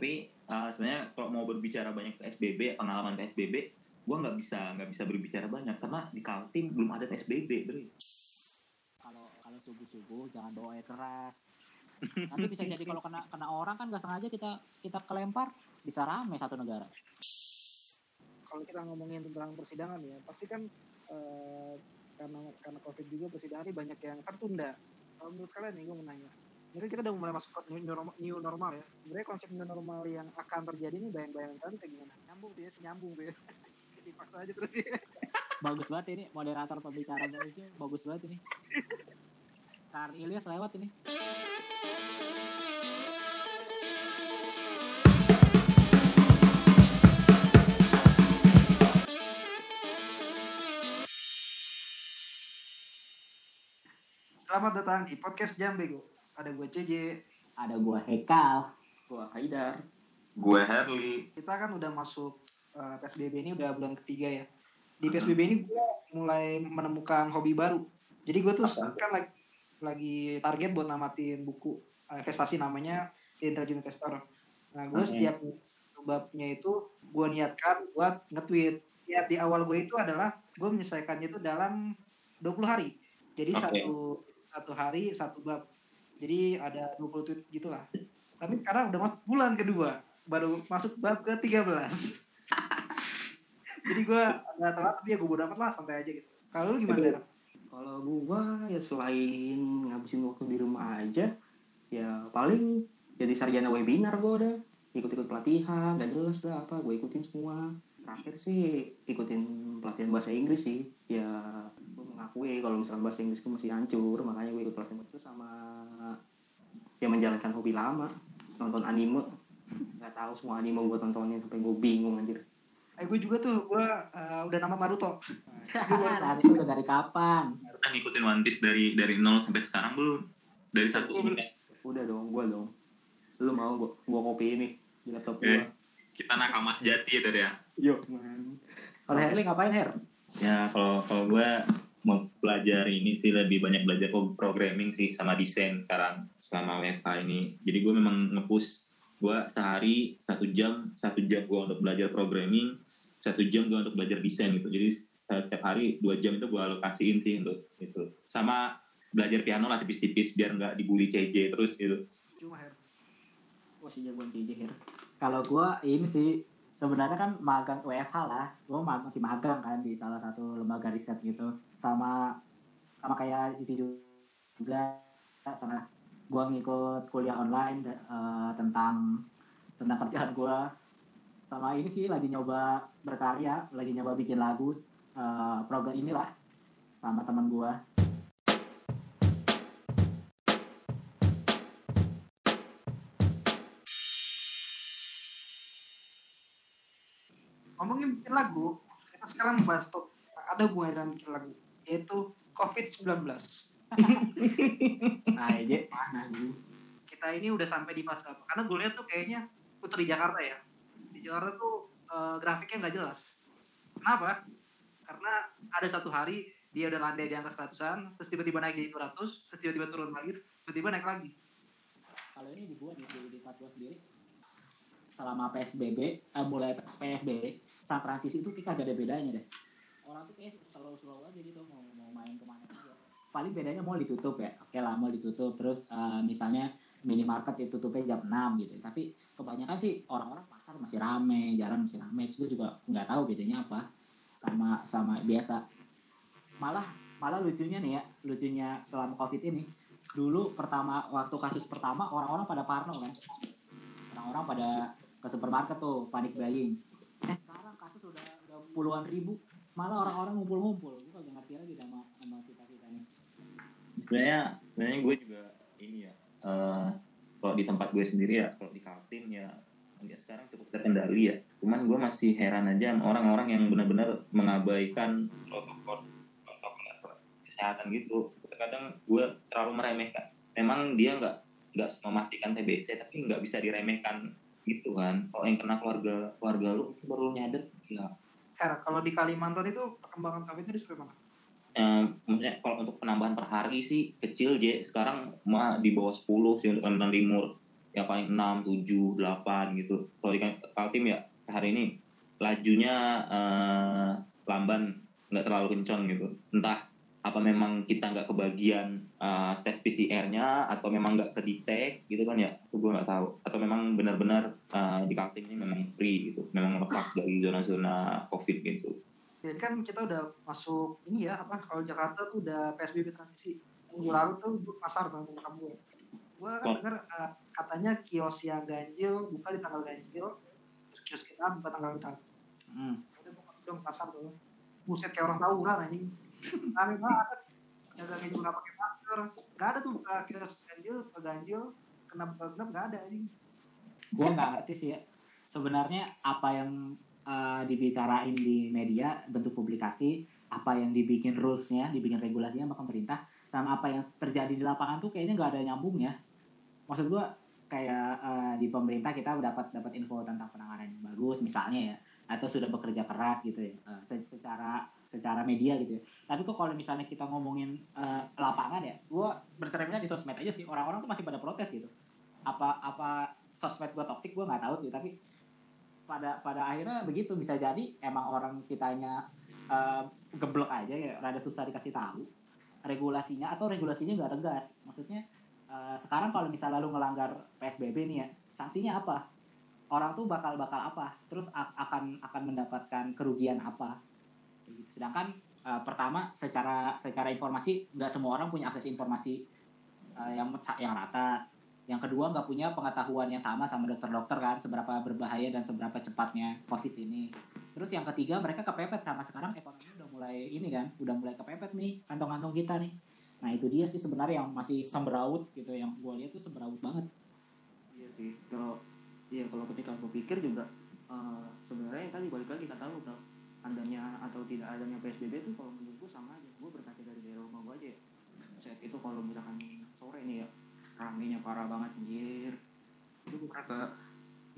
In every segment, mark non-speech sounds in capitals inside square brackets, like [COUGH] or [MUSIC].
tapi uh, sebenarnya kalau mau berbicara banyak PSBB pengalaman PSBB gue nggak bisa nggak bisa berbicara banyak. Karena di Kaltim belum ada PSBB bro kalau kalau subuh subuh jangan bawa air keras. Nanti bisa jadi kalau kena kena orang kan nggak sengaja kita kita kelempar bisa rame satu negara. Kalau kita ngomongin tentang persidangan ya pasti kan eh, karena karena covid juga persidangan ini banyak yang tertunda. Kalau menurut kalian nih gue mau nanya ini kan kita udah mulai masuk ke new normal, new normal ya. Sebenarnya konsep new normal yang akan terjadi ini bayang-bayang kalian kayak gimana? Nyambung tuh ya senyambung tuh ya. [LAUGHS] Dipaksa aja terus ya. [LAUGHS] Bagus banget ini moderator pembicaraan itu bagus banget ini. Kar Ilyas lewat ini. Selamat datang di podcast Jam Bego. Ada gue CJ. ada gua Hekal Wah, Haidar. gue Herli Kita kan udah masuk eh, PSBB ini udah bulan ketiga ya. Di PSBB ini gue mulai menemukan hobi baru. Jadi gue tuh Apa? kan lagi, lagi target buat namatin buku eh, investasi namanya The Intelligent Investor. Nah gue Oke. setiap babnya itu gue niatkan buat nge-tweet. Niat di awal gue itu adalah gue menyelesaikannya itu dalam 20 hari. Jadi Oke. satu satu hari satu bab. Jadi ada 20 tweet gitulah. Tapi sekarang udah masuk bulan kedua, baru masuk bab ke 13. [LAUGHS] Jadi gue agak telat tapi ya gue bodo amat lah santai aja gitu. Kalau lu gimana? Der? Kalau gua ya selain ngabisin waktu di rumah aja, ya paling jadi sarjana webinar gua udah ikut-ikut pelatihan, gak jelas dah apa, gue ikutin semua. Terakhir sih ikutin pelatihan bahasa Inggris sih, ya gue mengakui kalau misalnya bahasa Inggris gue masih hancur, makanya gue ikut pelatihan itu sama ya menjalankan hobi lama, nonton anime. Gak tahu semua anime gue tontonin sampai gue bingung anjir. Eh gue juga tuh gue uh, udah namat Naruto. dari udah dari kapan kan ngikutin One Piece dari dari nol sampai sekarang belum dari satu bisa Udah dong, gua dong. Lu mau gua, gua kopi ini di laptop Eh. gua. kita nakama sejati ya dari ya Yuk, man. kalau Herli ngapain Her ya kalau kalau gue mau belajar ini sih lebih banyak belajar pro- programming sih sama desain sekarang selama WFH ini jadi gue memang ngepush gue sehari satu jam satu jam gue untuk belajar programming satu jam gue untuk belajar desain gitu jadi setiap hari dua jam itu gue alokasiin sih untuk itu sama belajar piano lah tipis-tipis biar nggak dibully CJ terus gitu Cuma Her. Wah, si jagoan CJ Her. kalau gua ini sih sebenarnya kan magang WFH lah. Mag- masih magang kan di salah satu lembaga riset gitu. Sama sama kayak Siti juga. Sama gua ngikut kuliah online eh, tentang tentang kerjaan gua. Sama ini sih lagi nyoba berkarya lagi nyoba bikin lagu eh, program inilah sama teman gua Ngomongin bikin lagu, kita sekarang membahas top ada hubungannya dengan bikin lagu, yaitu COVID-19. [LAUGHS] nah aja mana nih Kita ini udah sampai di fase apa? Karena gue lihat tuh kayaknya Putri Jakarta ya. Di Jakarta tuh eh, grafiknya nggak jelas. Kenapa? Karena ada satu hari dia udah landai di angka 100-an, terus tiba-tiba naik jadi 200, terus tiba-tiba turun lagi, tiba-tiba naik lagi. kalau ini di gua di, di, di sendiri selama PSBB eh, mulai PSBB sama transisi itu kita gak ada bedanya deh. Orang tuh kayak slow slow aja gitu mau mau main ke mana juga. Paling bedanya mau ditutup ya. Oke lah mau ditutup. Terus eh, misalnya minimarket ditutupnya jam 6 gitu. Tapi kebanyakan sih orang-orang pasar masih rame jalan masih rame. Gue juga nggak tahu bedanya apa sama sama biasa. Malah malah lucunya nih ya lucunya selama covid ini dulu pertama waktu kasus pertama orang-orang pada parno kan. Orang-orang pada ke supermarket tuh panik buying eh sekarang kasus udah udah puluhan ribu malah orang-orang ngumpul-ngumpul. Gue kagak ngerti lagi sama sama kita kita nih sebenarnya sebenarnya gue juga ini ya eh, kalau di tempat gue sendiri ya kalau di Kaltim ya ya sekarang cukup terkendali ya. Cuman gue masih heran aja orang-orang yang benar-benar mengabaikan protokol protokol kesehatan gitu. Terkadang gue terlalu meremehkan. Memang dia nggak nggak mematikan TBC tapi nggak bisa diremehkan gitu kan. Kalau yang kena keluarga keluarga lu baru nyadar ya Her, kalau di Kalimantan itu perkembangan itu seperti mana? Eh, maksudnya kalau untuk penambahan per hari sih kecil J sekarang mah di bawah 10 sih untuk Kalimantan Timur ya paling 6, 7, 8 gitu. Kalau di Kaltim ya hari ini lajunya eh, lamban nggak terlalu kencang gitu. Entah apa memang kita nggak kebagian eh, tes PCR-nya atau memang nggak kedetek gitu kan ya itu gue nggak tahu atau memang benar-benar eh, di Kaltim ini memang free gitu memang lepas dari zona-zona covid gitu Jadi kan kita udah masuk ini ya apa kalau Jakarta tuh udah PSBB transisi. Minggu lalu tuh pasar temen kamu. Gue kan Oh. dengar eh, katanya kios yang ganjil buka di tanggal ganjil, terus kios kita buka tanggal genap. Hmm. Udah masuk dong pasar tuh. Buset kayak orang tawuran anjing. Aneh banget. Dagang juga nggak pakai masker. Gak ada tuh kios ganjil, ganjil, kena genap gak ada anjing. gue nggak ngerti sih ya sebenarnya apa yang uh, dibicarain di media bentuk publikasi apa yang dibikin rulesnya dibikin regulasinya sama pemerintah sama apa yang terjadi di lapangan tuh kayaknya nggak ada nyambungnya maksud gue kayak uh, di pemerintah kita dapat dapat info tentang penanganan yang bagus misalnya ya atau sudah bekerja keras gitu ya se- secara secara media gitu ya. Tapi kok kalau misalnya kita ngomongin uh, lapangan ya gue bercerminnya di sosmed aja sih orang-orang tuh masih pada protes gitu. Apa apa sosmed gue toksik gue nggak tahu sih tapi pada pada akhirnya begitu bisa jadi emang orang kitanya uh, geblek aja ya rada susah dikasih tahu regulasinya atau regulasinya nggak tegas. Maksudnya uh, sekarang kalau misalnya lu ngelanggar psbb nih ya sanksinya apa orang tuh bakal bakal apa? Terus akan akan mendapatkan kerugian apa? Sedangkan uh, pertama secara secara informasi nggak semua orang punya akses informasi uh, yang yang rata. Yang kedua nggak punya pengetahuan yang sama sama dokter-dokter kan seberapa berbahaya dan seberapa cepatnya covid ini. Terus yang ketiga mereka kepepet karena sekarang ekonomi udah mulai ini kan udah mulai kepepet nih kantong-kantong kita nih. Nah itu dia sih sebenarnya yang masih sembraut gitu yang gue lihat tuh sembraut banget. Iya sih. Kalau iya kalau ketika gue pikir juga eh, sebenarnya yang tadi balik lagi kata lu kalau adanya atau tidak adanya PSBB itu kalau menurut gue sama aja. Gue berkaca dari daerah rumah gue aja ya. Saat itu kalau misalkan sore nih ya ramenya parah banget anjir. Itu gue pernah ke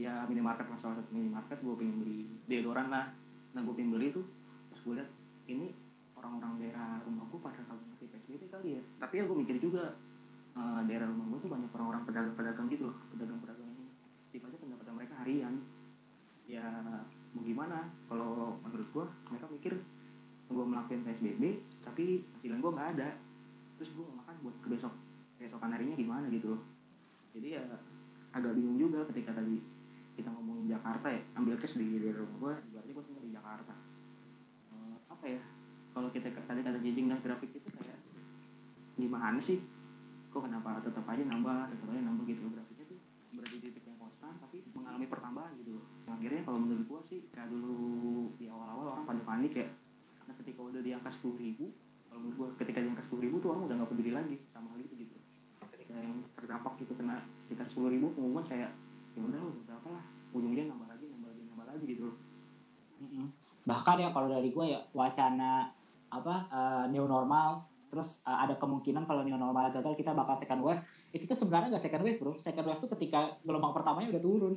ya minimarket lah salah satu minimarket gue pengen beli deodoran lah. Nah gue pengen beli tuh terus gue lihat ini orang-orang daerah rumah gue pada kagak ngerti PSBB kali ya. Tapi ya gue mikir juga eh, daerah rumah gue tuh banyak orang-orang pedagang-pedagang gitu loh pedagang-pedagang sifatnya pendapatan mereka harian. Ya mau gimana? Kalau menurut gue mereka mikir gue melakukan PSBB tapi penghasilan gue nggak ada. Terus gue mau makan buat ke besok keesokan harinya gimana gitu loh. Jadi ya agak bingung juga ketika tadi kita ngomongin Jakarta ya ambil case di daerah rumah gue berarti gue tinggal di Jakarta. Eh, apa ya? Kalau kita tadi kata jijing dan grafik itu kayak gimana sih? Kok kenapa tetap aja nambah tetap aja nambah gitu grafiknya tuh berada di titik konstan tapi mengalami pertambahan gitu. Akhirnya kalau menurut gua sih kayak dulu di awal-awal orang pada panik ya karena ketika udah di angka sepuluh ribu kalau menurut gua ketika di angka sepuluh ribu tuh orang udah nggak peduli lagi sama hal itu gitu. Ketika yang terdampak gitu kena sekitar sepuluh ribu pengumuman kayak ya udah lu berapa lah ujungnya nambah lagi nambah lagi nambah lagi gitu loh. Bahkan ya kalau dari gue ya wacana apa eh, new normal terus eh, ada kemungkinan kalau new normal gagal kita bakal second wave itu tuh sebenarnya nggak second wave bro second wave tuh ketika gelombang pertamanya udah turun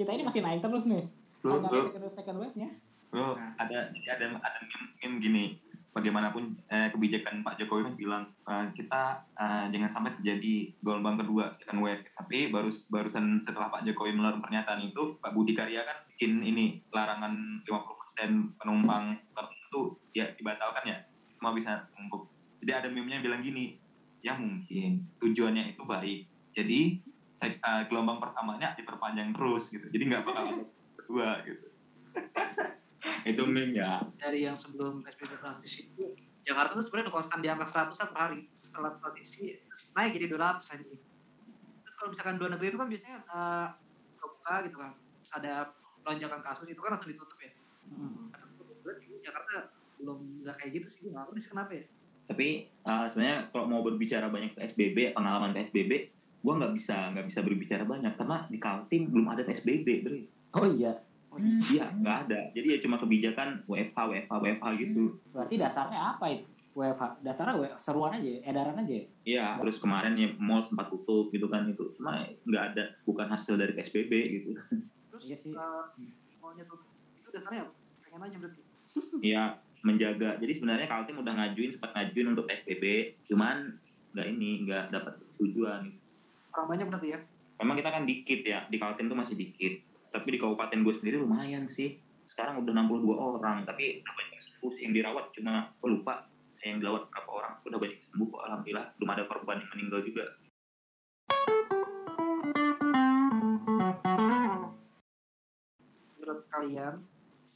kita ini masih naik terus nih Bro, bro, second wave second wave nya bro, ada jadi ada ada meme, meme gini. Bagaimanapun eh, kebijakan Pak Jokowi kan bilang eh, kita eh, jangan sampai terjadi gelombang kedua second wave. Tapi baru barusan setelah Pak Jokowi mengeluarkan pernyataan itu, Pak Budi Karya kan bikin ini larangan 50% penumpang tertentu ya dibatalkan ya. Cuma bisa numpuk. Jadi ada meme-nya bilang gini, ya mungkin tujuannya itu baik. Jadi eh, gelombang pertamanya diperpanjang terus gitu. Jadi nggak bakal ada kedua gitu. [LAUGHS] itu meme ya. dari yang sebelum PSBB transisi itu Jakarta tuh sebenarnya konstan di angka 100 per hari setelah transisi naik jadi 200 aja terus kalau misalkan dua negeri itu kan biasanya eh, buka gitu kan terus ada lonjakan kasus itu kan langsung ditutup ya Mm. Di Jakarta belum nggak kayak gitu sih gue nggak ngerti sih kenapa ya Tapi eh, sebenarnya kalau mau berbicara banyak PSBB, pengalaman PSBB, gua nggak bisa nggak bisa berbicara banyak karena di Kaltim belum ada PSBB, Bre. oh iya oh iya nggak ada. Jadi ya cuma kebijakan WFH, WFH, WFH gitu. berarti dasarnya apa itu WFH dasarnya WFH, seruan aja ya, edaran aja ya? Iya, terus kemarin ya mall sempat tutup gitu kan itu. Cuma nggak ada, bukan hasil dari PSBB gitu. terus Iya sih. eh, maunya tuh itu dasarnya apa? pengen aja berarti Iya, menjaga. Jadi sebenarnya Kaltim udah ngajuin, sempat ngajuin untuk PSBB, cuman nggak ini, nggak dapat tujuan. orang banyak berarti ya? Memang kita kan dikit ya di Kaltim tuh masih dikit. Tapi di kabupaten gue sendiri lumayan sih. Sekarang udah 62 orang tapi banyak yang sembuh yang dirawat cuma gue lupa yang dirawat berapa orang. Udah banyak sembuh kok alhamdulillah. Belum ada korban yang meninggal juga. Menurut kalian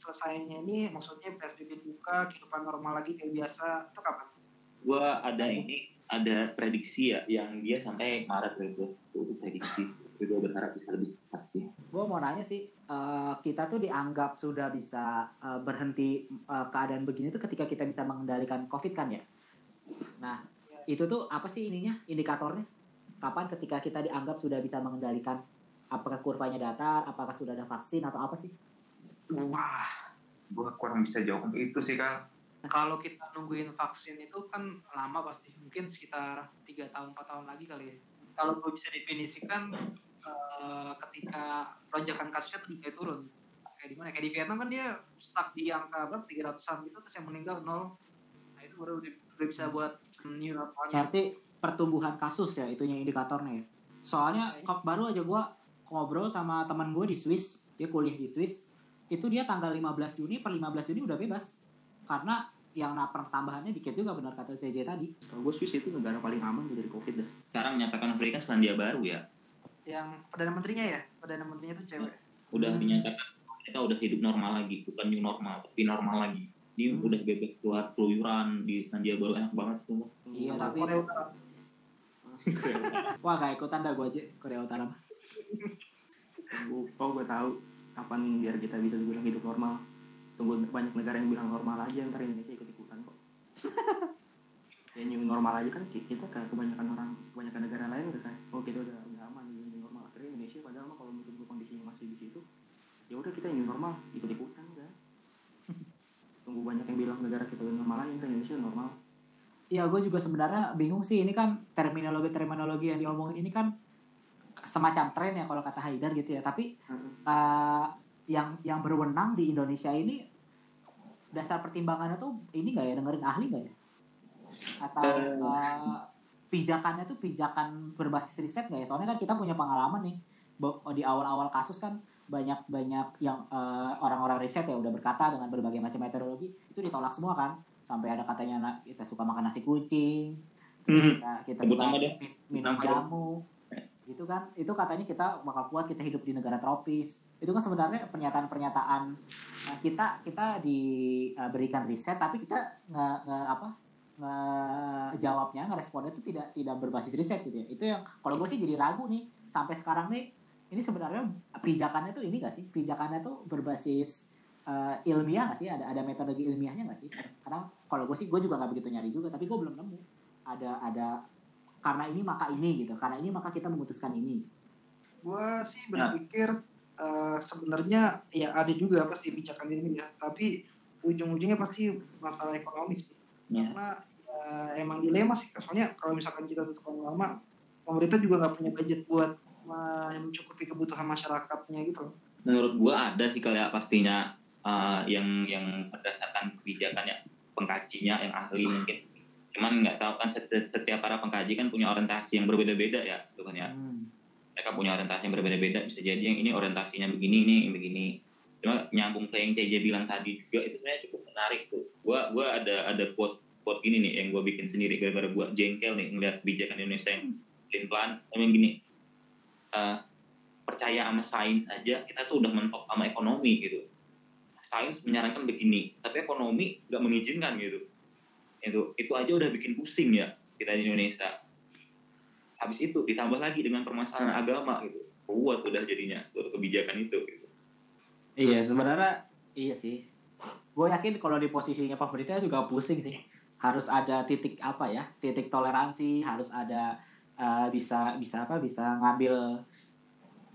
selesainya ini maksudnya PSBB buka kehidupan normal lagi kayak biasa itu kapan? gue ada ini ada prediksi ya yang dia sampai Maret gitu itu prediksi tapi gue berharap bisa lebih cepat sih. Gue mau nanya sih eh, kita tuh dianggap sudah bisa eh, berhenti eh, keadaan begini tuh ketika kita bisa mengendalikan covid kan ya? Nah itu tuh apa sih ininya indikatornya? Kapan ketika kita dianggap sudah bisa mengendalikan? Apakah kurvanya datar apakah sudah ada vaksin atau apa sih wah gue kurang bisa jawab untuk itu sih kak Kalau kita nungguin vaksin itu kan lama pasti, mungkin sekitar tiga tahun 4 tahun lagi kali ya. Kalau gue bisa definisikan eh, ketika lonjakan kasusnya tuh mulai turun. Kayak di mana? Kayak di Vietnam kan dia stuck di angka berapa? 300-an gitu terus yang meninggal nol. Nah, itu baru udah, udah bisa buat new normalnya. berarti pertumbuhan kasus ya itunya indikatornya ya soalnya kok baru aja gue ngobrol sama teman gue di Swiss dia kuliah di Swiss itu dia tanggal 15 Juni per 15 Juni udah bebas karena yang naper tambahannya dikit juga benar kata CJ tadi Setahu gue Swiss itu negara paling aman dari covid dah. sekarang menyatakan Afrika Selandia Baru ya Yang Perdana Menterinya ya? Perdana Menterinya tuh cewek. udah Hmm. dinyatakan kita udah hidup normal lagi bukan new normal tapi normal lagi dia Hmm. udah bebas keluar keluyuran di Selandia Baru enak banget tuh Iya, tapi- Korea Utara. wah gak ikutan dah gue aja Korea Utara oh gue tahu kapan biar kita bisa dibilang hidup normal. Tunggu banyak negara yang bilang normal aja, ntar Indonesia ikut ikutan kok. [LAUGHS] ya new normal aja kan ki- kita kayak kebanyakan orang, kebanyakan negara lain udah kayak, oh kita udah udah aman new normal. Akhirnya Indonesia padahal mah kalau menurut gue kondisinya masih di situ, ya udah kita new normal, ikut ikutan udah. [LAUGHS] Tunggu banyak yang bilang negara kita udah normal aja, ntar Indonesia normal. Iya, gue juga sebenarnya bingung sih. Ini kan terminologi-terminologi yang diomongin ini kan semacam tren ya kalau kata Haidar gitu ya. Tapi. Eh, yang yang berwenang di Indonesia ini dasar pertimbangannya tuh ini nggak ya dengerin ahli nggak ya? Atau eh, pijakannya tuh pijakan berbasis riset nggak ya? Soalnya kan kita punya pengalaman nih di awal-awal kasus kan banyak banyak yang eh, orang-orang riset ya udah berkata dengan berbagai macam metodologi itu ditolak semua kan sampai ada katanya "Nah, kita suka makan nasi kucing Hmm. kita, kita suka minum jamu gitu kan itu katanya kita bakal kuat kita hidup di negara tropis. Itu kan sebenarnya pernyataan-pernyataan eh, kita kita diberikan riset tapi kita nge, nge- apa ngejawabnya ngeresponnya itu tidak tidak berbasis riset gitu ya. Itu yang kalau gue sih jadi ragu nih sampai sekarang nih ini sebenarnya pijakannya tuh ini gak sih? Pijakannya tuh berbasis eh, ilmiah gak sih? Ada ada metodologi ilmiahnya gak sih? Karena kalau gue sih gue juga nggak begitu nyari juga tapi gue belum nemu. Ada ada karena ini maka ini gitu. Karena ini maka kita memutuskan ini. Gue sih berpikir eh, sebenarnya ya ada juga pasti pijakan ini ya. Tapi ujung-ujungnya pasti masalah ekonomi sih. Ya. karena ya, emang dilema sih soalnya kalau misalkan kita tutup lama pemerintah juga nggak punya budget buat mencukupi kebutuhan masyarakatnya gitu menurut gua ada sih kayak pastinya uh, yang yang berdasarkan kebijakannya pengkajinya yang ahli mungkin cuman nggak tahu kan setiap, setiap para pengkaji kan punya orientasi yang berbeda-beda ya gitu kan ya. Hmm. mereka punya orientasi yang berbeda-beda bisa jadi yang ini orientasinya begini ini yang begini. Cuma nyambung ke yang CJ bilang tadi juga itu sebenarnya cukup menarik tuh. Gua gua ada ada quote quote gini nih yang gua bikin sendiri gara-gara gua jengkel nih ngeliat kebijakan Indonesia yang pelin pelan. Emang gini eh, percaya sama sains aja kita tuh udah mentok sama ekonomi gitu. Sains menyarankan begini tapi ekonomi nggak mengizinkan gitu itu itu aja udah bikin pusing ya kita di Indonesia habis itu ditambah lagi dengan permasalahan agama gitu kuat udah jadinya sebuah kebijakan itu gitu. Iya sebenarnya iya sih. Gue yakin kalau di posisinya pemerintah juga pusing sih. Harus ada titik apa ya? Titik toleransi, harus ada eh, bisa bisa apa? Bisa ngambil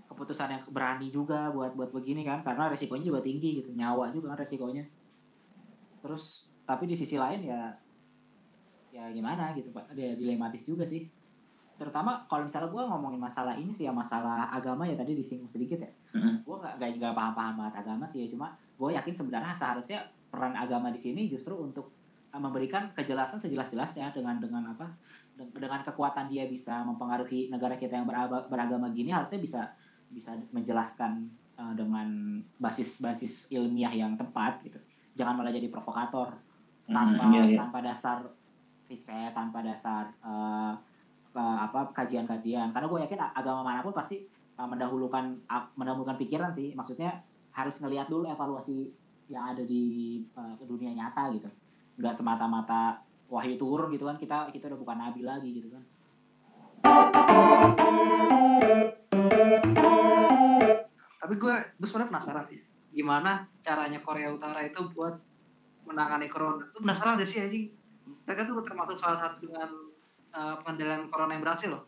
keputusan yang berani juga buat buat begini kan karena resikonya juga tinggi gitu nyawa juga kan resikonya terus tapi di sisi lain ya ya gimana gitu pak dia dilematis juga sih terutama kalau misalnya gue ngomongin masalah ini sih ya masalah agama ya tadi disinggung sedikit ya Mm-mm. gue nggak nggak nggak paham-paham banget agama sih ya cuma gue yakin sebenarnya seharusnya peran agama di sini justru untuk uh, memberikan kejelasan sejelas-jelasnya dengan dengan apa deng- dengan kekuatan dia bisa mempengaruhi negara kita yang beragama gini harusnya bisa bisa menjelaskan eh, dengan basis-basis ilmiah yang tepat gitu jangan malah jadi provokator tanpa Hmm, iya, iya. tanpa dasar riset tanpa dasar eh, apa kajian-kajian karena gue yakin agama mana pun pasti eh, mendahulukan a- mendahulukan pikiran sih maksudnya harus ngelihat dulu evaluasi yang ada di eh, dunia nyata gitu nggak semata-mata wahyu turun gitu kan kita kita udah bukan nabi lagi gitu kan Tapi gue gue sebenarnya penasaran sih. Gimana caranya Korea Utara itu buat menangani corona? Lu penasaran gak sih anjing? Mereka tuh termasuk salah satu dengan uh, pengendalian corona yang berhasil loh.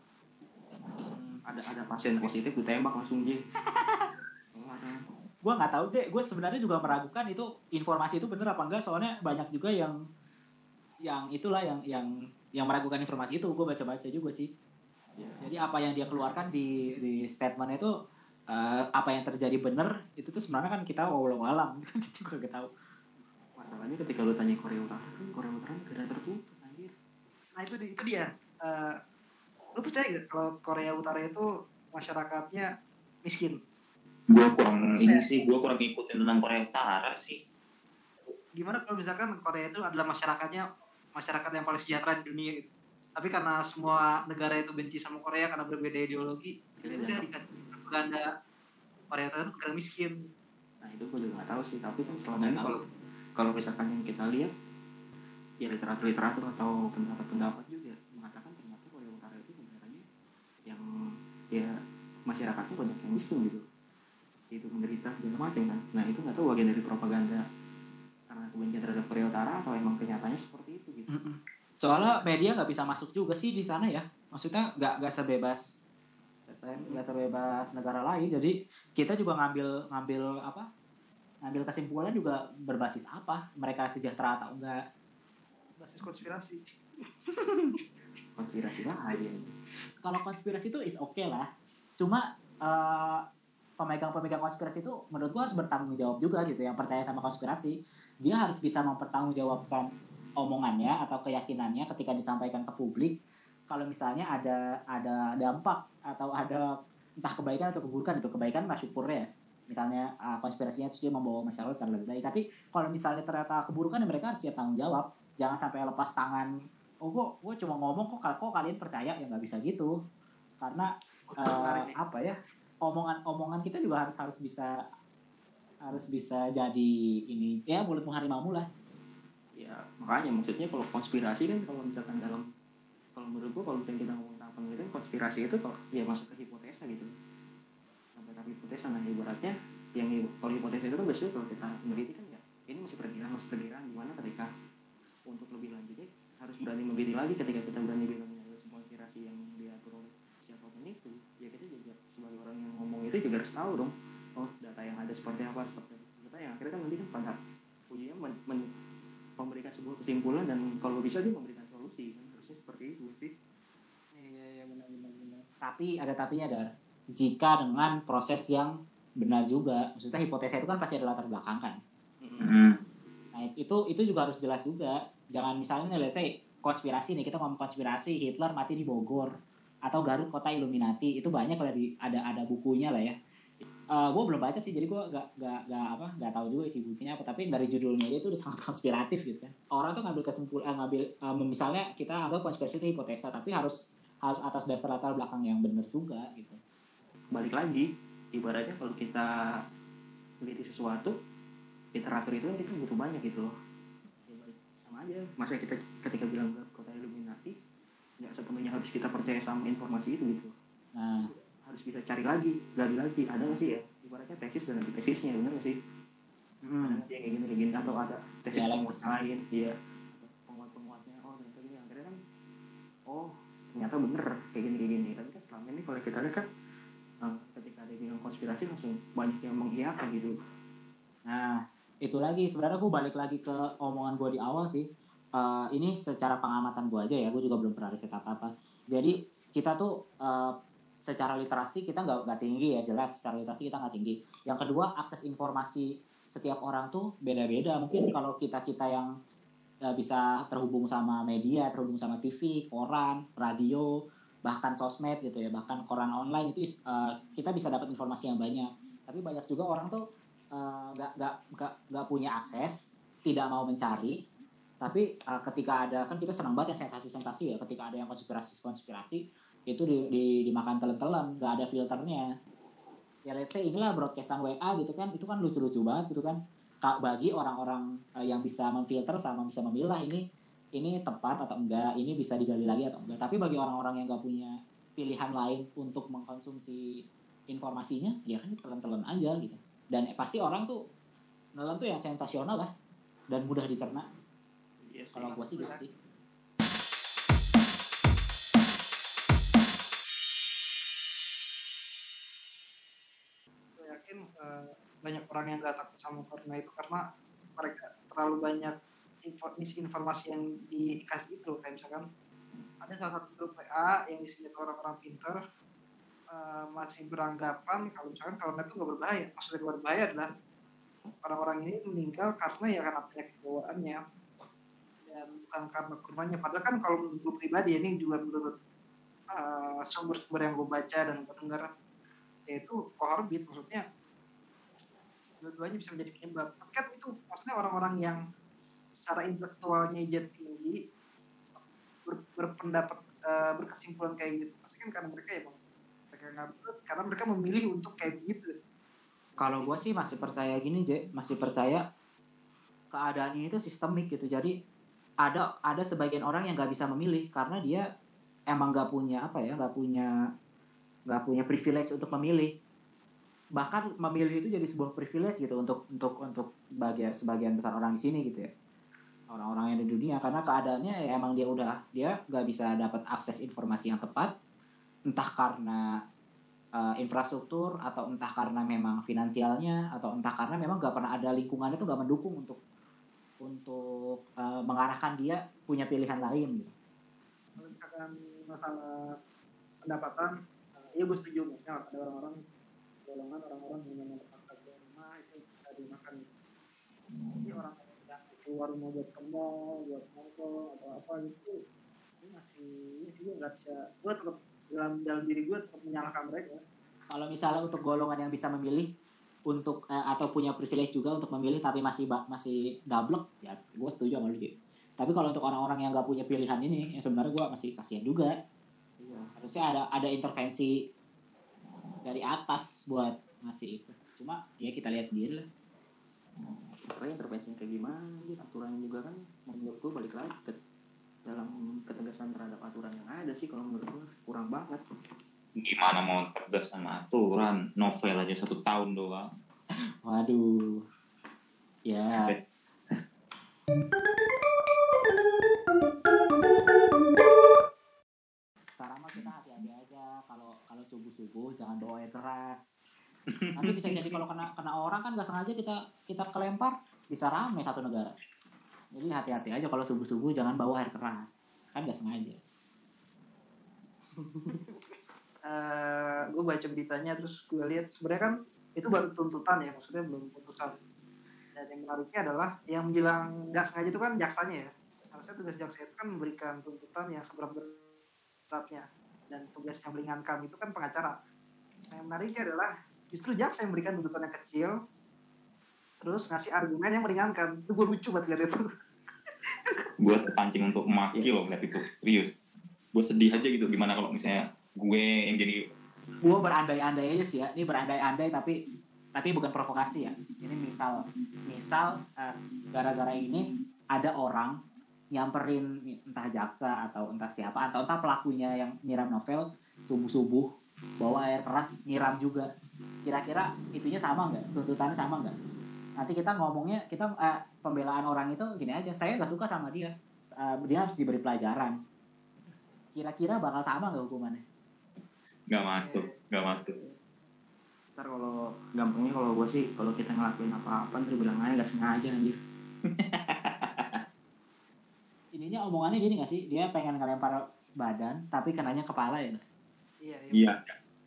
ada ada pasien positif ditembak langsung J [LAUGHS] gue nggak tahu sih gue sebenarnya juga meragukan itu informasi itu bener apa enggak. Soalnya banyak juga yang yang itulah yang yang yang meragukan informasi itu. Gue baca-baca juga sih. Ya. jadi apa yang dia keluarkan di di statement itu eh, apa yang terjadi bener itu tuh sebenarnya kan kita walau alam kan [LAUGHS] kita juga gak tahu masalahnya ketika lu tanya Korea Utara kan Korea Utara negara tertutup anjir Nah itu itu dia. Uh, lu percaya gak kalau Korea Utara itu masyarakatnya miskin? gue kurang ini sih gue kurang ngikutin tentang Korea Utara sih Gimana kalau misalkan Korea itu adalah masyarakatnya masyarakat yang paling sejahtera di dunia gitu. Tapi karena semua negara itu benci sama Korea karena berbeda ideologi, ya udah dikasih propaganda Korea Utara itu negara miskin. nah itu gue juga nggak tahu sih tapi kan selama ini tahu kalau kalau misalkan yang kita lihat ya literatur literatur atau pendapat pendapat juga mengatakan ternyata Korea Utara itu negaranya yang ya masyarakatnya banyak yang miskin gitu. Itu menderita segala macam kan. Nah itu nggak tahu bagian dari propaganda karena kebencian terhadap Korea Utara atau emang kenyataannya seperti itu gitu. Soalnya media nggak bisa masuk juga sih di sana ya. Maksudnya nggak nggak sebebas nggak sebebas negara lain. Jadi kita juga ngambil ngambil apa ngambil kesimpulan juga berbasis apa? Mereka sejahtera atau enggak? Basis konspirasi. [LAUGHS] konspirasi bahaya kalau konspirasi itu is oke lah. Cuma eh, pemegang-pemegang konspirasi itu menurut gua harus bertanggung jawab juga gitu yang percaya sama konspirasi. Dia harus bisa mempertanggungjawabkan omongannya atau keyakinannya ketika disampaikan ke publik. Kalau misalnya ada ada dampak atau ada entah kebaikan atau keburukan itu kebaikan syukurnya ya. Misalnya uh, konspirasinya terus dia membawa masyarakat ke lebih baik tapi kalau misalnya ternyata keburukan ya mereka harus siap tanggung jawab. Jangan sampai lepas tangan. Oh gua gua cuma ngomong kok kok kalian percaya? Ya nggak bisa gitu. Karena nih. apa ya omongan omongan kita juga harus harus bisa harus bisa jadi ini ya mulut harimau lah. Ya makanya maksudnya kalau konspirasi kan kalau misalkan dalam kalau menurut gua kalau kita ngomong tentang penelitian konspirasi itu kalau ya masuk ke hipotesa gitu tahap hipotesa nah ibaratnya yang kalau hipotesa itu kan biasanya kalau kita meneliti kan ya ini masih perkiraan masih perkiraan gimana ketika untuk lebih lanjutnya harus berani meneliti lagi ketika kita berani bilang sebuah konspirasi yang diatur oleh siapa pun itu ya kita juga sebagai orang yang ngomong itu juga harus tahu dong oh data yang ada seperti apa seperti apa. Kita yang akhirnya kan nanti kan pada ujungnya men, men- memberikan sebuah kesimpulan dan kalau bisa dia memberikan solusi kan harusnya seperti itu sih. Iya iya benar benar benar. tapi ada tapinya ada jika dengan proses yang benar juga. Maksudnya hipotesa itu kan pasti ada latar belakang kan. Hmm. nah itu itu juga harus jelas juga. Jangan misalnya let's say konspirasi nih kita ngomong konspirasi Hitler mati di Bogor atau Garut kota Illuminati itu banyak kalau di ada ada bukunya lah ya. Gue belum baca sih jadi gue gak, gak, gak apa gak tahu juga isi bukunya apa tapi dari judulnya dia itu udah [LAUGHS] sangat konspiratif gitu kan. Orang tuh ngambil kesimpulan ngambil eh, misalnya kita anggap konspirasi itu hipotesa tapi harus harus atas dasar latar belakang yang benar juga gitu balik lagi. Ibaratnya kalau kita meneliti sesuatu literatur itu kan kita butuh banyak gitu loh. Sama aja masa kita ketika bilang kota Illuminati nggak sepenuhnya harus kita percaya sama informasi itu gitu. Nah. Harus bisa cari lagi gali lagi. Ada nggak sih ya? Ibaratnya tesis dan antitesisnya bener nggak sih? Ada hmm, sih yang kayak gini kayak gini? Atau ada tesis Dialektis. penguat lain? Iya. Penguat penguatnya oh ternyata gini akhirnya kan oh ternyata bener kayak gini kayak gini. Tapi kan selama ini kalau kita lihat kan eh, ketika ada bilang konspirasi langsung banyak yang mengiyakan gitu Nah, itu lagi sebenarnya gue balik lagi ke omongan gue di awal sih. Eh, ini secara pengamatan gue aja ya, gue juga belum pernah riset apa-apa. Jadi kita tuh eh, secara literasi kita nggak nggak tinggi ya jelas secara literasi kita nggak tinggi. Yang kedua akses informasi setiap orang tuh beda-beda. Mungkin kalau kita kita yang eh, bisa terhubung sama media, terhubung sama TV, koran, radio, bahkan sosmed gitu ya, bahkan koran online itu eh, kita bisa dapat informasi yang banyak. Tapi banyak juga orang tuh eh, nggak nggak nggak nggak punya akses, tidak mau mencari. Tapi eh, ketika ada kan kita senang banget ya sensasi-sensasi ya, ketika ada yang konspirasi-konspirasi itu di, di- dimakan telan-telan, nggak ada filternya. Ya let's say inilah broadcastan WA gitu kan, itu kan lucu-lucu banget gitu kan Ka- bagi orang-orang yang bisa memfilter sama bisa memilah ini ini tepat atau enggak, ini bisa digali lagi atau enggak. Tapi bagi orang-orang yang nggak punya pilihan lain untuk mengkonsumsi informasinya, ya kan telan-telan aja gitu. Dan eh, pasti orang tuh nelen tuh yang sensasional lah dan mudah dicerna. Iya sih. Kalau gua sih gitu sih. gue yakin eh, banyak orang yang gak takut sama corona itu karena mereka terlalu banyak misinformasi yang dikasih itu. Kayak misalkan ada salah satu grup WA yang isinya orang-orang pinter eh, masih beranggapan kalau misalkan corona itu gak berbahaya. Maksudnya gak berbahaya adalah orang-orang ini meninggal karena ya karena penyakit bawaannya dan bukan karena coronanya padahal kan kalau menurut pribadi ini juga menurut eh, sumber-sumber yang gue baca dan gue dengar yaitu komorbid. Maksudnya dua-duanya bisa menjadi penyebab. Tapi kan itu maksudnya orang-orang yang secara intelektualnya aja tinggi ber- berpendapat eh, berkesimpulan kayak gitu pasti kan karena mereka emang mereka nggak betul karena mereka memilih untuk kayak gitu Kalau gua sih masih percaya gini, J, masih percaya keadaan ini tuh sistemik gitu. Jadi ada ada sebagian orang yang nggak bisa memilih karena dia emang nggak punya apa ya, nggak punya nggak punya privilege untuk memilih. Bahkan memilih itu jadi sebuah privilege gitu untuk untuk untuk bagian sebagian besar orang di sini gitu ya. Orang-orang yang di dunia karena keadaannya ya emang dia udah dia nggak bisa dapat akses informasi yang tepat entah karena uh, infrastruktur atau entah karena memang finansialnya atau entah karena memang nggak pernah ada lingkungannya tuh nggak mendukung untuk untuk uh, mengarahkan dia punya pilihan lain gitu. kalau misalkan masalah pendapatan eh, iya gue setuju maksudnya ada orang-orang golongan orang-orang yang memang rumah itu bisa dimakan ini orang yang tidak keluar rumah buat ke mall buat nongkrong atau apa gitu itu masih ini sih gue nggak bisa gue tetap dalam dalam diri gue tetap menyalahkan mereka Kalau misalnya untuk golongan yang bisa memilih untuk eh, atau punya privilege juga untuk memilih tapi masih masih gablek ya gue setuju sama lu Ji. Tapi kalau untuk orang-orang yang nggak punya pilihan ini ya sebenarnya gue masih kasihan juga. Iya. Harusnya ada ada intervensi dari atas buat ngasih itu. Cuma ya kita lihat sendiri lah. Masalahnya intervensi yang kayak gimana sih aturan juga kan menurut gue balik lagi ke dalam ketegasan terhadap aturan yang ada sih kalau menurut gue kurang banget Gimana mau tegas sama aturan? Novel aja satu tahun doang. [LAUGHS] Waduh. Ya, sekarang mah kita hati-hati aja kalau kalau subuh-subuh jangan bawa air keras. Nanti bisa jadi kalau kena kena orang kan nggak sengaja kita kita kelempar bisa rame satu negara. Jadi hati-hati aja kalau subuh-subuh jangan bawa air keras. Kan nggak sengaja. [LAUGHS] eh gue baca beritanya terus gue lihat sebenarnya kan itu baru tuntutan ya maksudnya belum putusan dan yang menariknya adalah yang bilang nggak sengaja itu kan jaksanya ya harusnya tugas jaksa itu kan memberikan tuntutan yang seberapa beratnya dan tugas yang meringankan itu kan pengacara nah, yang menariknya adalah justru jaksa yang memberikan tuntutan yang kecil terus ngasih argumen yang meringankan itu gue lucu banget lihat itu [LAUGHS] Gue terpancing untuk maki loh ngeliat itu. Serius. Gue sedih aja gitu. Gimana kalau misalnya gue yang jadi Gue berandai-andai aja sih ya. Ini berandai-andai tapi tapi bukan provokasi ya. Ini misal misal eh, gara-gara ini ada orang nyamperin entah jaksa atau entah siapa atau entah pelakunya yang nyiram novel subuh-subuh bawa air keras nyiram juga. Kira-kira itunya sama nggak? Tuntutannya sama nggak? Nanti kita ngomongnya kita eh, pembelaan orang itu gini aja. Saya nggak suka sama dia. Eh, dia harus diberi pelajaran. Kira-kira bakal sama nggak hukumannya? nggak masuk, nggak masuk. ntar kalau gampangnya kalau gue sih kalau kita ngelakuin apa-apa ntar bilang aja nggak sengaja anjir [LAUGHS] ininya omongannya gini gak sih dia pengen ngelempar badan tapi kenanya kepala ya iya Iya.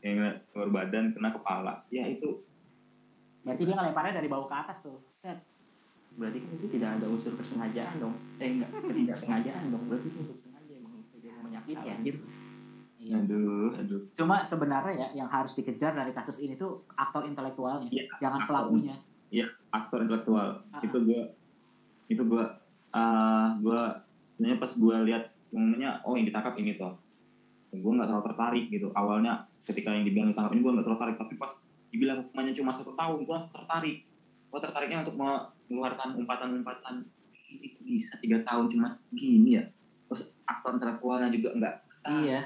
Yang keluar badan kena kepala. Ya itu. Berarti dia ngelemparnya dari bawah ke atas tuh. Set. Berarti kan itu tidak ada unsur kesengajaan dong. Eh enggak. Ketidaksengajaan dong. Berarti itu unsur sengaja emang dia mau menyakiti anjir Iya. aduh aduh. Cuma sebenarnya ya yang harus dikejar dari kasus ini tuh aktor intelektualnya, Iya, jangan aktor. pelakunya. aktor intelektual. Ah. itu gue itu gue ah gue sebenarnya pas gue lihat namanya oh yang ditangkap ini toh gue nggak terlalu tertarik gitu awalnya ketika yang dibilang ditangkap ini gue nggak terlalu tertarik tapi pas dibilang hukumannya cuma satu tahun gue langsung tertarik gue tertariknya untuk mengeluarkan umpatan-umpatan ini bisa tiga tahun cuma segini ya terus aktor intelektualnya juga nggak Iya.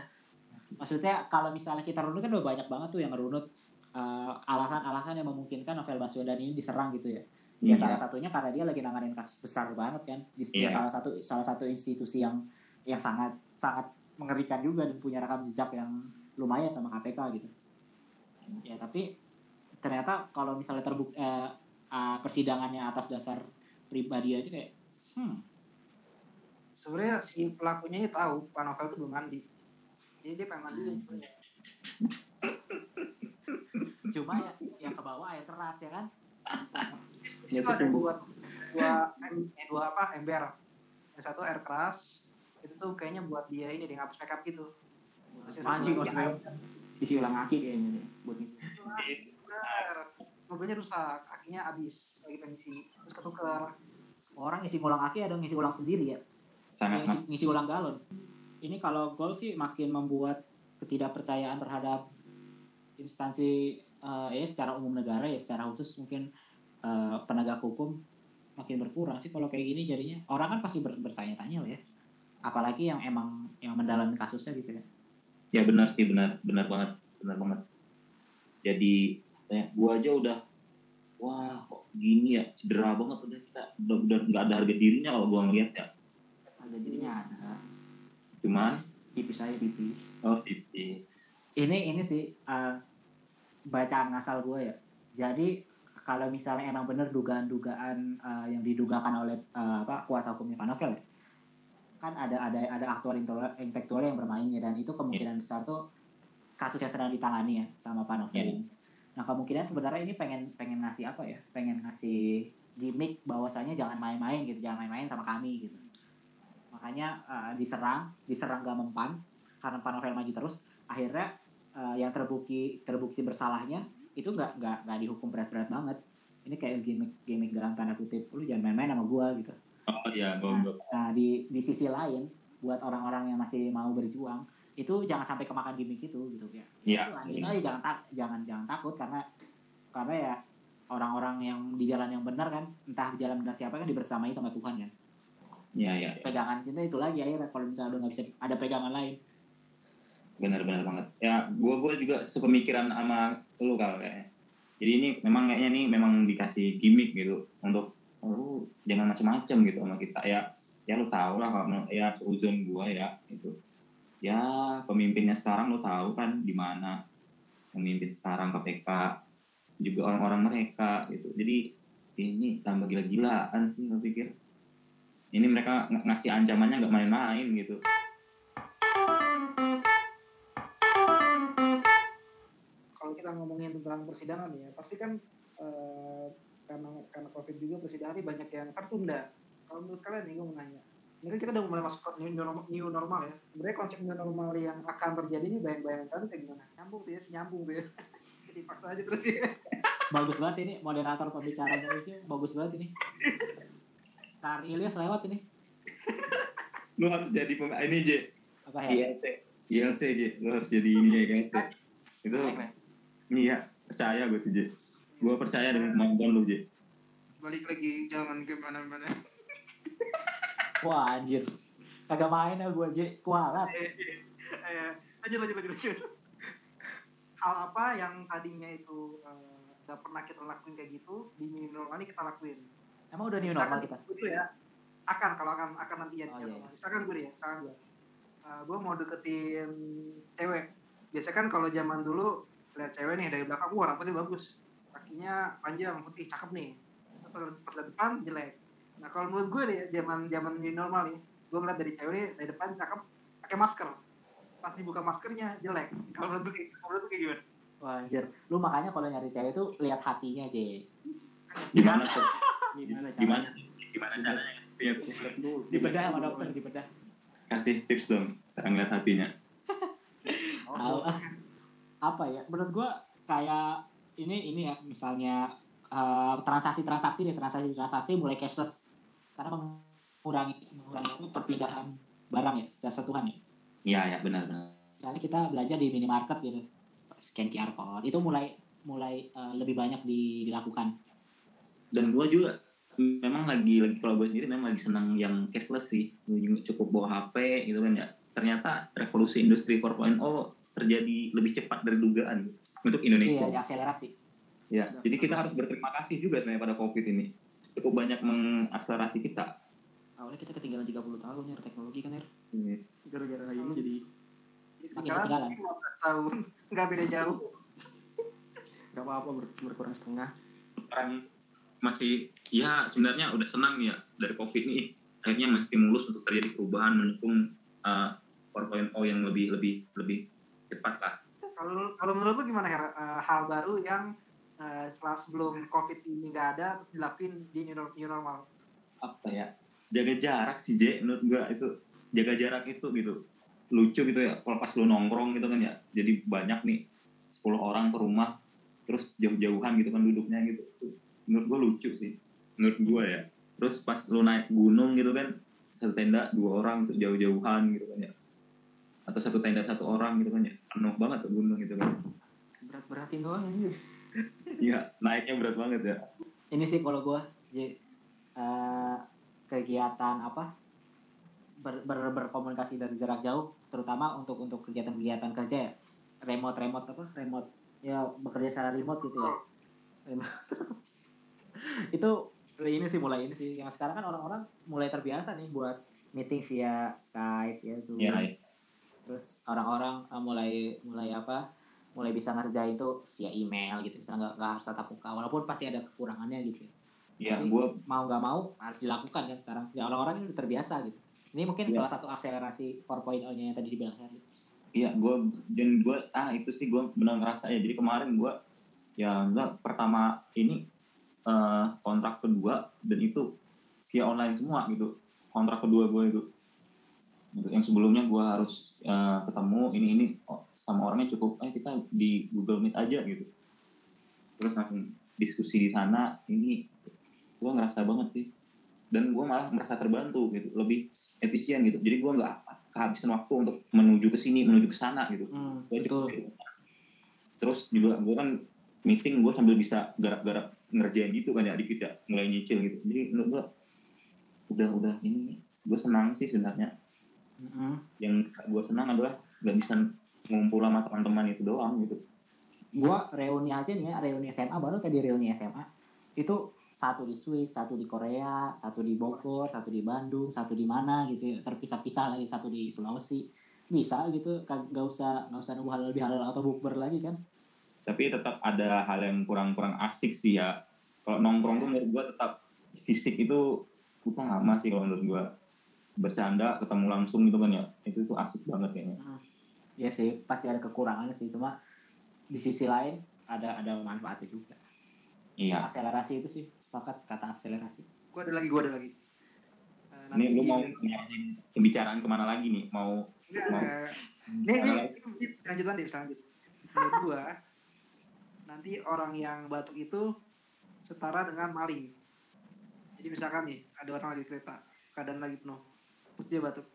Maksudnya kalau misalnya kita runut kan udah banyak banget tuh yang ngerunut eh, alasan-alasan yang memungkinkan Novel Baswedan ini diserang gitu ya. Ya Iya. salah satunya karena dia lagi nanganin kasus besar banget kan. Di Iya. salah satu salah satu institusi yang yang sangat sangat mengerikan juga dan punya rekam jejak yang lumayan sama KPK gitu. Ya tapi ternyata kalau misalnya terbukti eh, eh, persidangannya atas dasar pribadi aja kayak hmm. Sebenarnya si pelakunya ini tahu Pak Novel itu belum mandi. Jadi dia pengen mandi sebenarnya. cuma ya yang ke bawah air keras ya kan? Situ ada dua dua em- eh, dua apa ember. Yang satu air keras itu tuh kayaknya buat dia ini dia ngapus makeup gitu. Anjing, isi ulang kaki kayaknya deh buat ngisi. Bener. mobilnya rusak kakinya habis lagi pensi terus ketuker orang ngisi ulang aki ada ngisi ulang sendiri ya? Sangat ngisi, ngisi ulang galon. Ini kalau gol sih makin membuat ketidakpercayaan terhadap instansi eh, ya secara umum negara ya secara khusus mungkin eh, penegak hukum makin berkurang sih kalau kayak gini jadinya. Orang kan pasti ber- bertanya-tanya lah ya apalagi yang emang yang mendalami kasusnya gitu ya. Ya benar sih benar benar banget benar banget. Jadi ya, gua aja udah wah kok gini ya? Cedera banget udah kita. Udah udah nggak ada harga dirinya kalau gua ngeliat ya. Ada dirinya ada. Cuman tipis aja tipis oh tipi ini ini sih eh, bacaan ngasal gue ya. Jadi kalau misalnya emang bener dugaan-dugaan eh, yang didugakan oleh eh, apa kuasa hukumnya Pak Novel ya kan ada ada ada aktor intelektual yang bermainnya dan itu kemungkinan besar tuh kasus yang sedang ditangani ya sama Pak Novel Iya. ini. Nah kemungkinan sebenarnya ini pengen pengen ngasih apa ya? Pengen ngasih gimmick bahwasanya jangan main-main gitu, jangan main-main sama kami gitu. Makanya eh, diserang, diserang gak mempan karena Pak Novel maju terus. Akhirnya eh, yang terbukti terbukti bersalahnya itu nggak nggak nggak dihukum berat-berat banget. Ini kayak gimmick gimmick dalam tanda kutip, lu jangan main-main sama gua gitu. Oh iya gua Nah di di sisi lain buat orang-orang yang masih mau berjuang itu jangan sampai kemakan gimmick itu gitu ya. Iya. Itu lanjut aja jangan tak jangan jangan takut karena karena ya orang-orang yang di jalan yang benar kan entah di jalan benar siapa kan dibersamai sama Tuhan kan. iya iya Pegangan kita itu lagi akhirnya kalau misalnya udah nggak bisa ada pegangan lain. benar-benar banget ya gua gua juga sepemikiran sama lu kal kayaknya jadi ini memang kayaknya nih memang dikasih gimmick gitu untuk lu jangan macam-macam gitu sama kita ya. Ya lu tahu lah kalau ya seuzon gua ya itu ya pemimpinnya sekarang lu tahu kan di mana pemimpin sekarang KPK juga orang-orang mereka gitu. Jadi ini tambah gila-gilaan sih gue pikir. Ini mereka ng- ngasih ancamannya nggak main-main gitu. Kalau kita ngomongin tentang persidangan ya pasti kan eh, karena karena covid juga ini banyak yang tertunda kalau menurut kalian nih gue mau nanya. Ini kan kita udah mulai masuk ke new normal, new normal ya. Sebenarnya konsep new normal yang akan terjadi ini bayang-bayang kan kayak gimana? Nyambung tuh ya nyambung tuh ya. [LAUGHS] Jadi paksa aja terus ya. Bagus banget ini moderator pembicaranya itu bagus banget ini. Kar Ilyas lewat ini. lu harus jadi pem ini J. Apa ya? ILC ILC J. Lu harus jadi ini ya ILC itu iya percaya gue tuh J gue percaya dengan kemampuan lu J balik lagi jangan ke mana-mana Wah anjir. Kagak main ya gue J kualat. eh, lanjut lanjut lanjut lanjut. Hal apa yang tadinya itu eh, nggak pernah kita lakuin kayak gitu di new normal ini kita lakuin? Emang udah new normal kita? itu ya. Akan kalau akan akan nanti ya. Oh, iya, iya. misalkan gue deh ya misalkan gue Uh, gue mau deketin cewek. Biasa kan kalau zaman dulu lihat cewek nih dari belakang wah rambutnya bagus kakinya panjang putih cakep nih dari depan jelek nah kalau menurut gue nih zaman zaman new normal nih gue ngeliat dari cewek nih dari depan cakep pakai masker pas dibuka maskernya jelek kalau menurut gue kalau menurut gue kayak gimana Wah anjir. Lu makanya kalau nyari cewek tuh lihat hatinya J. gimana tuh Gimana cara? gimana gimana caranya ya Dibedah sama dokter, dibedah. kasih tips dong cara ngeliat hatinya ah. [LAUGHS] apa ya? Menurut gua kayak ini ini ya misalnya eh, transaksi-transaksi deh transaksi-transaksi mulai cashless. Karena mengurangi mengurangi perpindahan barang ya secara sentuhan ya. iya ya benar benar. Misalnya kita belanja di minimarket gitu, scan QR code itu mulai mulai eh, lebih banyak di- dilakukan. dan gue juga memang lagi lagi kalau gue sendiri memang lagi senang yang cashless sih. Gua cukup bawa HP gitu kan ya. Ternyata revolusi industri 4.0 terjadi lebih cepat dari dugaan untuk Indonesia. Iya, diakselerasi. ya jadi kita harus berterima kasih juga sebenarnya pada covid ini. Cukup banyak mengakselerasi kita. Awalnya kita ketinggalan 30 tahun ya teknologi kan ya. Ini. Gara-gara ini jadi ketinggalan. 15 tahun nggak beda jauh gak apa-apa ber- berkurang setengah. orang masih ya sebenarnya udah senang nih ya dari covid ini. Akhirnya menstimulus untuk terjadi perubahan mendukung uh, 4.0 yang lebih lebih lebih cepat lah kalau menurut lu gimana Her? Eh, hal baru yang eh, setelah sebelum covid ini nggak ada terus dilakuin di new, new normal? Apa ya? Jaga jarak sih J menurut gua itu. Jaga jarak itu gitu. Lucu gitu ya kalau pas lu nongkrong gitu kan ya. Jadi banyak nih 10 orang ke rumah terus jauh-jauhan gitu kan duduknya gitu. Itu menurut gua lucu sih. Menurut gua ya. Terus pas lu naik gunung gitu kan satu tenda dua orang tuh jauh-jauhan gitu kan ya atau satu tenda satu orang gitu kan ya. Penuh banget tuh gunung gitu kan. Berat-beratin doang anjir. [LAUGHS] iya naiknya berat banget ya. Ini sih kalau gua J, eh, kegiatan apa ber, ber- berkomunikasi dari jarak jauh terutama untuk untuk kegiatan-kegiatan kerja ya. Remote remote apa remote ya bekerja secara remote gitu ya. [LAUGHS] Itu ini sih mulai ini sih. Yang sekarang kan orang-orang mulai terbiasa nih buat meeting via Skype ya Zoom. Iya, iya. Terus orang-orang eh, mulai mulai apa mulai bisa ngerjain itu via email gitu misalnya nggak nggak harus tatap muka walaupun pasti ada kekurangannya gitu ya ya Tapi gua mau nggak mau harus dilakukan kan sekarang ya orang-orang ini udah terbiasa gitu ini mungkin Iya. salah satu akselerasi 4.0 nya yang tadi dibilang Herli Iya, gue dan gue ah itu sih gue benar ngerasa ya. Jadi kemarin gue ya enggak pertama ini eh, kontrak kedua dan itu via online semua gitu. Kontrak kedua gue itu. Gitu. Yang sebelumnya gue harus eh, ketemu ini ini oh, sama orangnya cukup eh kita di Google Meet aja gitu. Terus langsung diskusi di sana ini gue ngerasa banget sih. Dan gue malah merasa terbantu gitu, lebih efisien gitu. Jadi gue nggak kehabisan waktu untuk menuju ke sini, menuju ke sana gitu. hmm, Gua cukup rumah. Terus juga gue kan meeting gue sambil bisa garap-garap ngerjain gitu kan ya dikit ya mulai nyicil gitu. Jadi menurut gue udah udah ini gue senang sih sebenarnya. Mm-mm. Yang gue senang adalah gak bisa ngumpul sama teman-teman itu doang gitu. gua reuni aja nih ya reuni SMA baru tadi reuni SMA itu satu di Swiss satu di Korea satu di Bogor satu di Bandung satu di mana gitu ya terpisah-pisah lagi satu di Sulawesi bisa gitu nggak usah nggak usah nunggu halal bihalal atau bukber lagi kan Tapi tetap ada hal yang kurang-kurang asik sih ya. Kalau nongkrong tuh menurut gue tetap fisik itu utama sih kalau menurut gue. Bercanda, ketemu langsung gitu kan ya. Itu tuh asik banget kayaknya. ya sih pasti ada kekurangannya sih cuma di sisi lain ada ada manfaatnya juga Iya. akselerasi itu sih sepakat kata akselerasi gue ada lagi gue ada lagi Eh, Ini lu mau ngarahin pembicaraan ke mana lagi nih? Mau Enggak, mau enggak. Ini, lanjutan deh, lanjut. Menurut gua, nanti orang yang batuk itu setara dengan maling. Jadi misalkan nih, ada orang lagi di kereta, keadaan lagi penuh, terus dia batuk.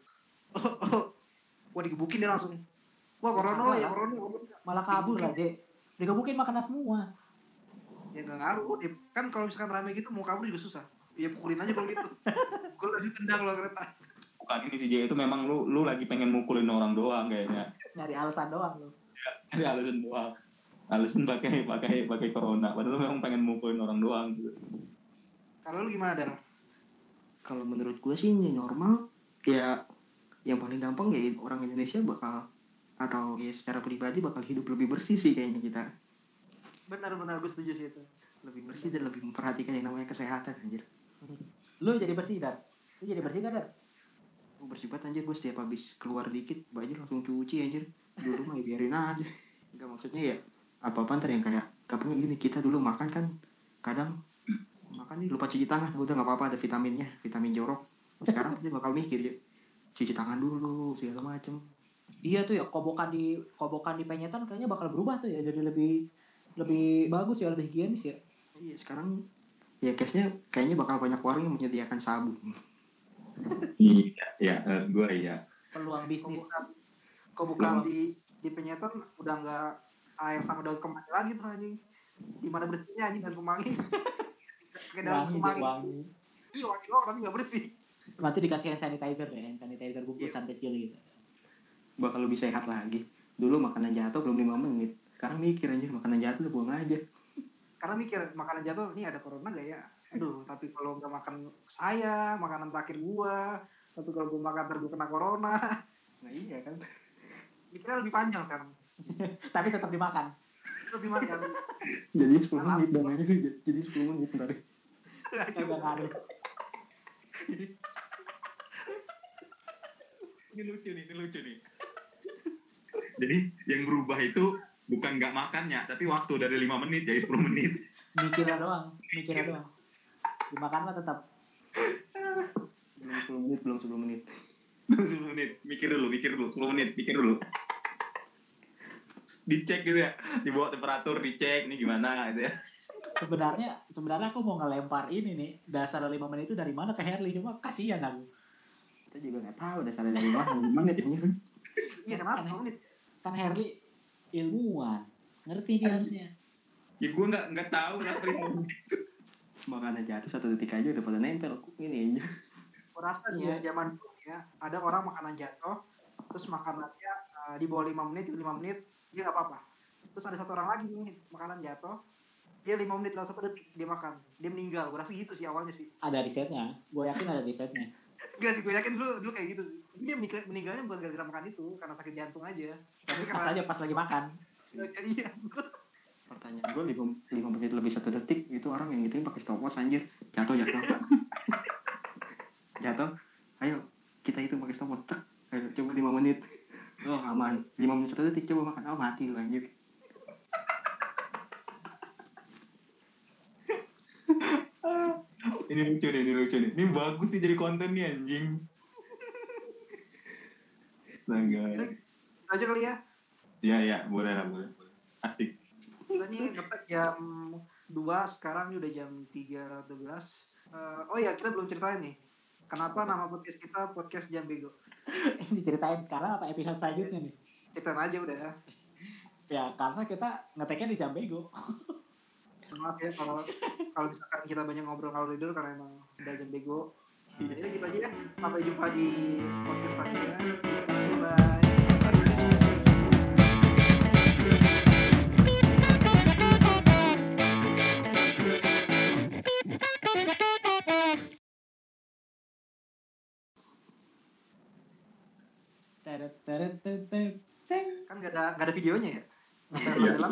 Oh, oh. Wah digebukin dia langsung. Wah corona lah ya, corona. malah kabur lah J digebukin makanan semua Ya nggak ngaruh. Dia, kan kalau misalkan rame gitu mau kabur juga susah. Ya pukulin aja kalau gitu. Gue lagi tendang lo kereta. bukan ini sih Jay, itu memang lu lu lagi pengen mukulin orang doang kayaknya. nyari alasan doang lu Ada alasan doang. Alasan pakai pakai pakai corona. Padahal lu memang pengen mukulin orang doang gitu. Kalau lu gimana Dar? Kalau menurut gue sih ini normal ya yang paling gampang ya orang Indonesia bakal atau ya secara pribadi bakal hidup lebih bersih sih kayaknya kita. Benar-benar gue setuju sih itu. lebih bersih dan lebih memperhatikan yang namanya kesehatan anjir. Lu jadi bersih dar? Lu jadi bersih gak dar? Gue bersih banget anjir. Gue setiap habis keluar dikit baju langsung cuci anjir. Dulu mah ya biarin aja. Enggak maksudnya ya apa apa ntar yang kayak kapan gini kita dulu makan kan kadang makanya lupa cuci tangan udah nggak apa-apa ada vitaminnya vitamin jorok sekarang dia bakal mikir ya cuci tangan dulu segala macem Iya tuh ya kobokan di kobokan di penyetan kayaknya bakal berubah tuh ya jadi lebih lebih bagus ya lebih higienis ya. iya sekarang ya case nya kayaknya bakal banyak warung yang menyediakan sabun Iya, ya, gue iya. Peluang bisnis. Kok bukan di di penyetan udah nggak air sama daun kemangi lagi tuh anjing. Di mana bersihnya anjing daun kemangi. [LAUGHS] Pakai daun kemangi. Iya wangi doang tapi nggak bersih. Nanti dikasih hand sanitizer ya, hand sanitizer bungkusan kecil gitu. bakal lebih sehat lagi dulu makanan jatuh belum lima menit sekarang mikir anjir makanan jatuh buang aja Karena mikir makanan jatuh ini ada corona gak ya? Aduh, tapi kalau nggak makan saya, makanan terakhir gua, tapi kalau gua makan gua kena corona. [LAUGHS] nah iya kan Mikirnya lebih panjang sekarang. [LAUGHS] Tapi tetap dimakan. Lebih makan. [LAUGHS] jadi 10 menit dong aja jadi 10 menit ntar Kagak ngaruh. Ini lucu nih, ini lucu nih. [LAUGHS] Jadi yang berubah itu bukan nggak makannya, tapi waktu dari 5 menit jadi 10 menit. Mikirnya doang, mikirnya doang. Dimakan mah tetap. belum 10 menit belum 10 menit 10 menit, mikir dulu, mikir dulu, 10 menit, mikir dulu. Dicek gitu ya, dibawa temperatur, dicek, ini gimana gitu ya. Sebenarnya sebenarnya aku mau ngelempar ini nih dasar 5 menit itu dari mana ke Herli cuma kasihan aku. Kita juga nggak tahu dasarnya dari mana [LAUGHS] 5 menit Iya kenapa? menit. Kan Herli ilmuwan, ngerti dia harusnya. Ya gue nggak nggak tahu lah terima. makanan jatuh satu detik aja udah pada nempel ini aja Gua rasa nih ya zaman dulu ya ada orang makanan jatuh terus makanannya uh, di bawah 5 menit 5 menit dia nggak apa-apa terus ada satu orang lagi nih makanan jatuh dia 5 menit lalu satu detik dia makan dia meninggal gue rasa gitu sih awalnya sih Ada risetnya, gue yakin ada risetnya. Enggak sih gue yakin dulu dulu kayak gitu sih. Dia meninggal, meninggalnya bukan gara-gara makan itu karena sakit jantung aja. Tapi Pas karena aja pas lagi makan. iya pertanyaan gue 5, 5 menit lebih satu detik itu orang yang gituin pakai stopwatch anjir. Jatuh jatuh. [LAUGHS] Jatuh. Ayo kita itu pakai stopwatch ayo coba 5 menit. Oh aman. 5 menit satu detik coba makan. Oh mati lu anjir Ini lucu nih, ini lucu nih. Ini bagus nih jadi konten nih anjing. Astaga. Aja kali ya Ya ya, boleh lah, boleh. Asik. kita nih ngetek jam 2 sekarang ini udah jam 3.12 Eh, oh ya kita belum ceritain nih kenapa nama podcast kita podcast jam bego [LAUGHS] Ini ceritain sekarang apa episode selanjutnya nih? ceritain aja udah ya Ya karena kita ngeteknya di jam bego. [LAUGHS] maaf ya kalau kalau misalkan kita banyak ngobrol kalau tidur karena emang udah jam bego. Jadi gitu aja ya. Sampai jumpa di podcast selanjutnya. Bye kan gak ada gak ada videonya ya? Sampai Iya. dalam